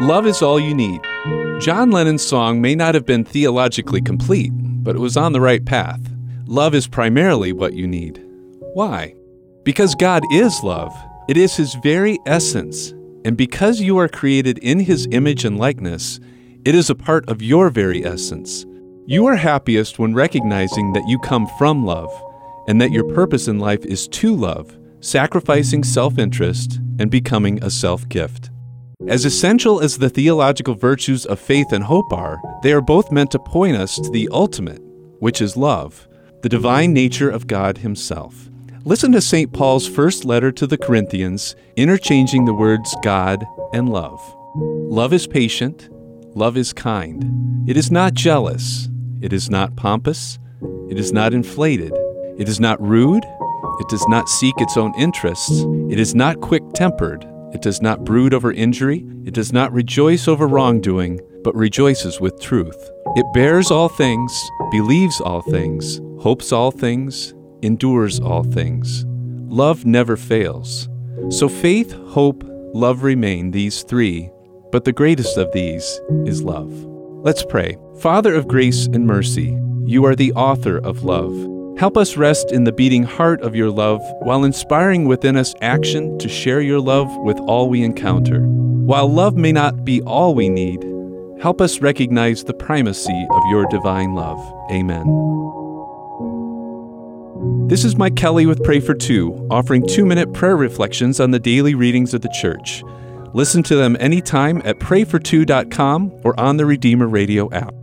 Love is all you need. John Lennon's song may not have been theologically complete, but it was on the right path. Love is primarily what you need. Why? Because God is love. It is His very essence. And because you are created in His image and likeness, it is a part of your very essence. You are happiest when recognizing that you come from love and that your purpose in life is to love, sacrificing self interest and becoming a self gift. As essential as the theological virtues of faith and hope are, they are both meant to point us to the ultimate, which is love, the divine nature of God Himself. Listen to St. Paul's first letter to the Corinthians, interchanging the words God and love. Love is patient, love is kind. It is not jealous, it is not pompous, it is not inflated, it is not rude, it does not seek its own interests, it is not quick tempered. It does not brood over injury. It does not rejoice over wrongdoing, but rejoices with truth. It bears all things, believes all things, hopes all things, endures all things. Love never fails. So faith, hope, love remain these three, but the greatest of these is love. Let's pray. Father of grace and mercy, you are the author of love. Help us rest in the beating heart of your love while inspiring within us action to share your love with all we encounter. While love may not be all we need, help us recognize the primacy of your divine love. Amen. This is Mike Kelly with Pray for Two, offering two minute prayer reflections on the daily readings of the church. Listen to them anytime at prayfor2.com or on the Redeemer Radio app.